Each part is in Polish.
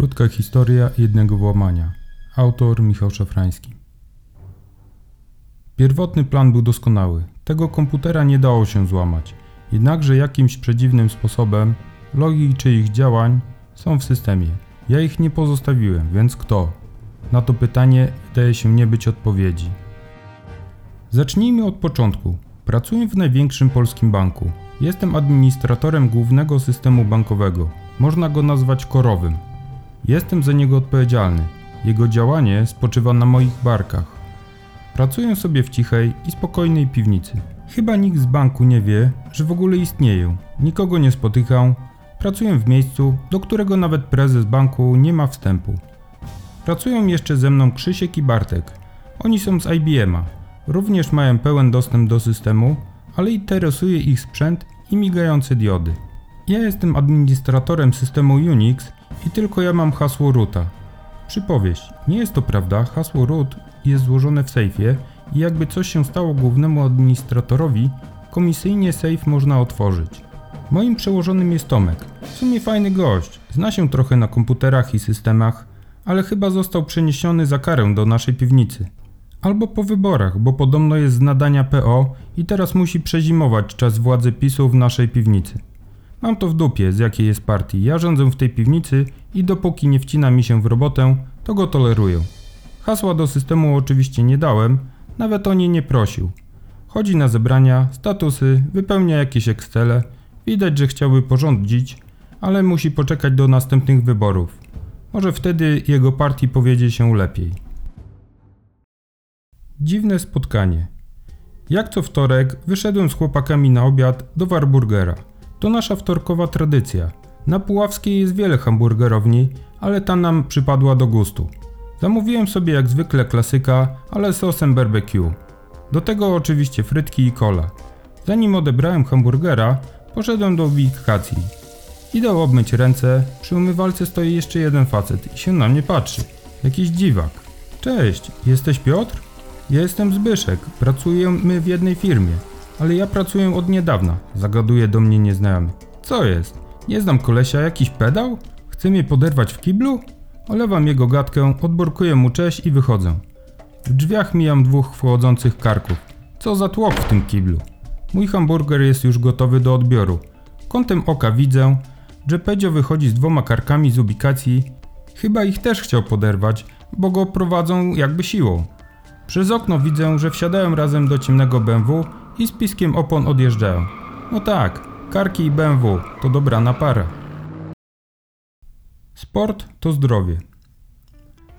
Krótka historia jednego włamania. Autor Michał Szafrański. Pierwotny plan był doskonały. Tego komputera nie dało się złamać. Jednakże jakimś przedziwnym sposobem logi czyich działań są w systemie. Ja ich nie pozostawiłem, więc kto? Na to pytanie wydaje się nie być odpowiedzi. Zacznijmy od początku. Pracuję w największym polskim banku. Jestem administratorem głównego systemu bankowego. Można go nazwać korowym. Jestem za niego odpowiedzialny. Jego działanie spoczywa na moich barkach. Pracuję sobie w cichej i spokojnej piwnicy. Chyba nikt z banku nie wie, że w ogóle istnieję. Nikogo nie spotykam. Pracuję w miejscu, do którego nawet prezes banku nie ma wstępu. Pracują jeszcze ze mną Krzysiek i Bartek. Oni są z IBM-a. Również mają pełen dostęp do systemu, ale interesuje ich sprzęt i migające diody. Ja jestem administratorem systemu Unix i tylko ja mam hasło roota. Przypowieść. Nie jest to prawda, hasło root jest złożone w sejfie i jakby coś się stało głównemu administratorowi, komisyjnie sejf można otworzyć. Moim przełożonym jest Tomek. W sumie fajny gość, zna się trochę na komputerach i systemach, ale chyba został przeniesiony za karę do naszej piwnicy. Albo po wyborach, bo podobno jest z nadania PO i teraz musi przezimować czas władzy PiSu w naszej piwnicy. Mam to w dupie, z jakiej jest partii. Ja rządzę w tej piwnicy i dopóki nie wcina mi się w robotę, to go toleruję. Hasła do systemu oczywiście nie dałem, nawet o nie nie prosił. Chodzi na zebrania, statusy, wypełnia jakieś Excele. Widać, że chciałby porządzić, ale musi poczekać do następnych wyborów. Może wtedy jego partii powiedzie się lepiej. Dziwne spotkanie. Jak co wtorek wyszedłem z chłopakami na obiad do Warburgera. To nasza wtorkowa tradycja. Na Puławskiej jest wiele hamburgerowni, ale ta nam przypadła do gustu. Zamówiłem sobie jak zwykle klasyka, ale sosem barbecue. Do tego oczywiście frytki i cola. Zanim odebrałem hamburgera, poszedłem do ubikacji. Idę obmyć ręce, przy umywalce stoi jeszcze jeden facet i się na mnie patrzy. Jakiś dziwak. Cześć, jesteś Piotr? Ja jestem Zbyszek, pracujemy w jednej firmie, ale ja pracuję od niedawna, zagaduje do mnie nieznajomy. Co jest? Nie znam kolesia, jakiś pedał? Chce mnie poderwać w kiblu? Olewam jego gadkę, odborkuję mu cześć i wychodzę. W drzwiach mijam dwóch wchodzących karków. Co za tłok w tym kiblu? Mój hamburger jest już gotowy do odbioru. Kątem oka widzę, że Pedzio wychodzi z dwoma karkami z ubikacji. Chyba ich też chciał poderwać, bo go prowadzą jakby siłą. Przez okno widzę, że wsiadają razem do ciemnego BMW i z piskiem opon odjeżdżają. No tak, karki i BMW to dobrana para. Sport to zdrowie.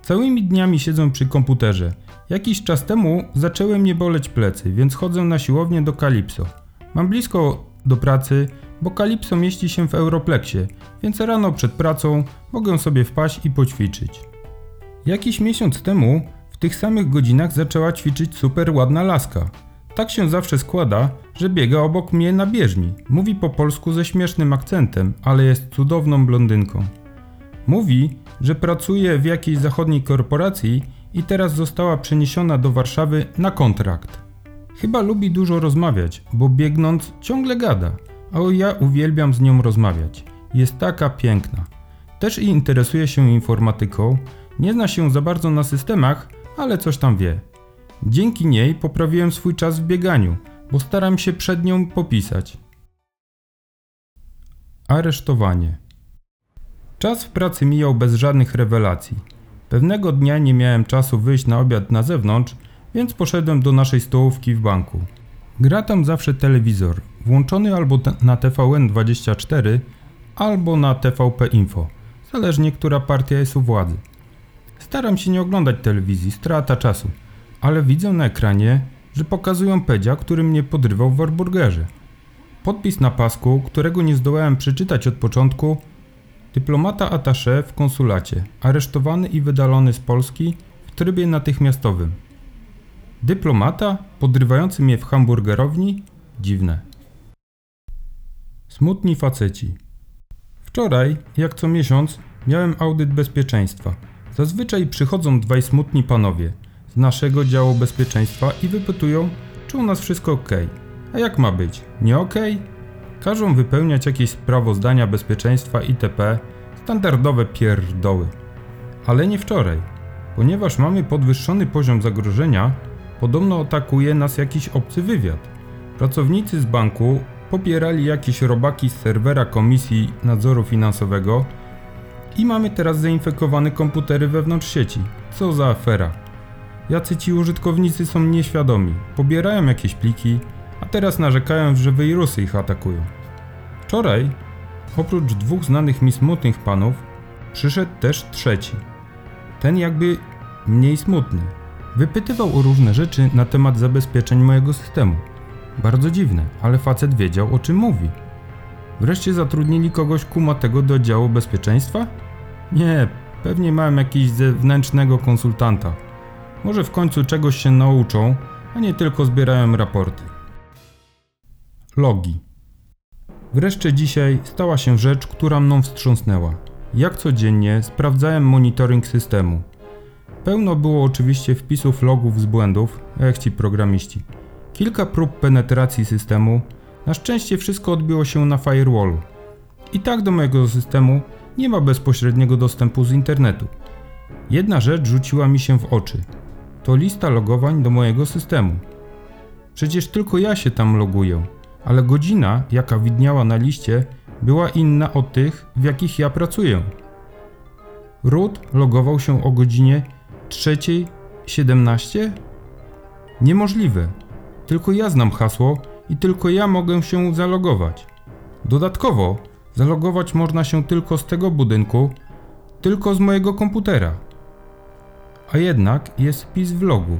Całymi dniami siedzę przy komputerze. Jakiś czas temu zaczęły mnie boleć plecy, więc chodzę na siłownię do Kalipso. Mam blisko do pracy, bo Kalipso mieści się w Europlexie, więc rano przed pracą mogę sobie wpaść i poćwiczyć. Jakiś miesiąc temu w tych samych godzinach zaczęła ćwiczyć super ładna laska. Tak się zawsze składa, że biega obok mnie na bieżni. Mówi po polsku ze śmiesznym akcentem, ale jest cudowną blondynką. Mówi, że pracuje w jakiejś zachodniej korporacji i teraz została przeniesiona do Warszawy na kontrakt. Chyba lubi dużo rozmawiać, bo biegnąc ciągle gada, a ja uwielbiam z nią rozmawiać. Jest taka piękna. Też i interesuje się informatyką, nie zna się za bardzo na systemach, ale coś tam wie. Dzięki niej poprawiłem swój czas w bieganiu, bo staram się przed nią popisać. Aresztowanie. Czas w pracy mijał bez żadnych rewelacji. Pewnego dnia nie miałem czasu wyjść na obiad na zewnątrz, więc poszedłem do naszej stołówki w banku. Gra tam zawsze telewizor, włączony albo na TVN24, albo na TVP Info, zależnie która partia jest u władzy. Staram się nie oglądać telewizji, strata czasu, ale widzę na ekranie, że pokazują pedzia, który mnie podrywał w Warburgerze. Podpis na pasku, którego nie zdołałem przeczytać od początku, Dyplomata attaché w konsulacie, aresztowany i wydalony z Polski w trybie natychmiastowym. Dyplomata podrywający mnie w hamburgerowni? Dziwne. Smutni faceci. Wczoraj, jak co miesiąc, miałem audyt bezpieczeństwa. Zazwyczaj przychodzą dwaj smutni panowie z naszego działu bezpieczeństwa i wypytują, czy u nas wszystko ok. A jak ma być? Nie ok? Każą wypełniać jakieś sprawozdania bezpieczeństwa itp. Standardowe pierdoły. Ale nie wczoraj. Ponieważ mamy podwyższony poziom zagrożenia, podobno atakuje nas jakiś obcy wywiad. Pracownicy z banku popierali jakieś robaki z serwera Komisji Nadzoru Finansowego i mamy teraz zainfekowane komputery wewnątrz sieci. Co za afera. Jacy ci użytkownicy są nieświadomi, pobierają jakieś pliki, a teraz narzekają, że wirusy ich atakują. Wczoraj, oprócz dwóch znanych mi smutnych panów, przyszedł też trzeci. Ten jakby mniej smutny. Wypytywał o różne rzeczy na temat zabezpieczeń mojego systemu. Bardzo dziwne, ale facet wiedział o czym mówi. Wreszcie zatrudnili kogoś kumatego do działu bezpieczeństwa? Nie, pewnie miałem jakiegoś zewnętrznego konsultanta. Może w końcu czegoś się nauczą, a nie tylko zbierają raporty. Logi. Wreszcie dzisiaj stała się rzecz, która mną wstrząsnęła. Jak codziennie sprawdzałem monitoring systemu. Pełno było oczywiście wpisów logów z błędów, jak ci programiści. Kilka prób penetracji systemu. Na szczęście wszystko odbiło się na firewallu. I tak do mojego systemu nie ma bezpośredniego dostępu z internetu. Jedna rzecz rzuciła mi się w oczy. To lista logowań do mojego systemu. Przecież tylko ja się tam loguję, ale godzina, jaka widniała na liście, była inna od tych, w jakich ja pracuję. Root logował się o godzinie 3.17? Niemożliwe. Tylko ja znam hasło i tylko ja mogę się zalogować. Dodatkowo, zalogować można się tylko z tego budynku, tylko z mojego komputera. A jednak jest wpis w logu.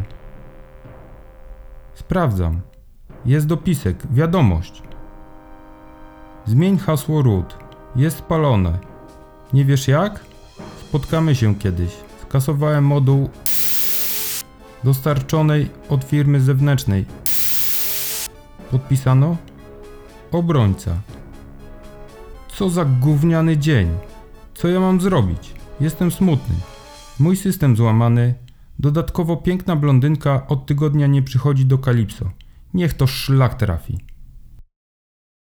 Sprawdzam. Jest dopisek, wiadomość. Zmień hasło root. Jest spalone. Nie wiesz jak? Spotkamy się kiedyś. Skasowałem moduł dostarczonej od firmy zewnętrznej. Podpisano? Obrońca. Co za gówniany dzień. Co ja mam zrobić? Jestem smutny. Mój system złamany. Dodatkowo piękna blondynka od tygodnia nie przychodzi do Kalipso. Niech to szlak trafi.